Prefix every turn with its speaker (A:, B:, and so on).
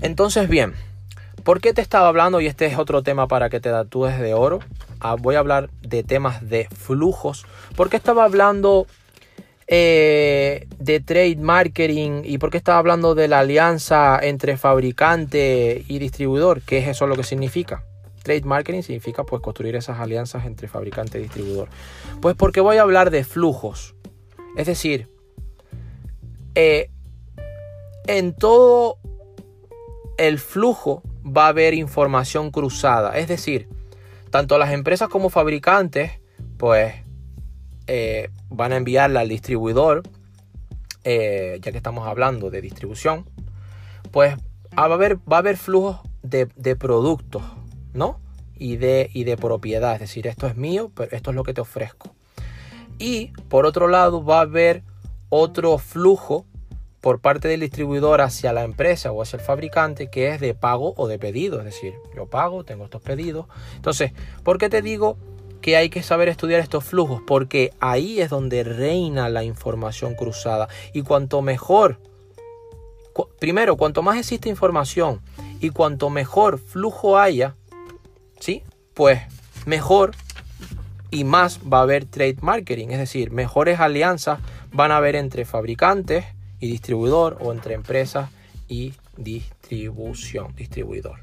A: Entonces, bien, ¿por qué te estaba hablando? Y este es otro tema para que te tatúes de oro. Ah, voy a hablar de temas de flujos. ¿Por qué estaba hablando eh, de trade marketing y por qué estaba hablando de la alianza entre fabricante y distribuidor? ¿Qué es eso lo que significa? Trade marketing significa pues construir esas alianzas entre fabricante y distribuidor. Pues porque voy a hablar de flujos. Es decir, eh, en todo el flujo va a haber información cruzada. Es decir, tanto las empresas como fabricantes, pues eh, van a enviarla al distribuidor, eh, ya que estamos hablando de distribución, pues va a haber, va a haber flujos de, de productos, ¿no? Y de, y de propiedad, es decir, esto es mío, pero esto es lo que te ofrezco. Y por otro lado va a haber otro flujo por parte del distribuidor hacia la empresa o hacia el fabricante que es de pago o de pedido. Es decir, yo pago, tengo estos pedidos. Entonces, ¿por qué te digo que hay que saber estudiar estos flujos? Porque ahí es donde reina la información cruzada. Y cuanto mejor, primero, cuanto más existe información y cuanto mejor flujo haya, ¿sí? Pues mejor y más va a haber trade marketing, es decir, mejores alianzas van a haber entre fabricantes, y distribuidor o entre empresas y distribución, distribuidor.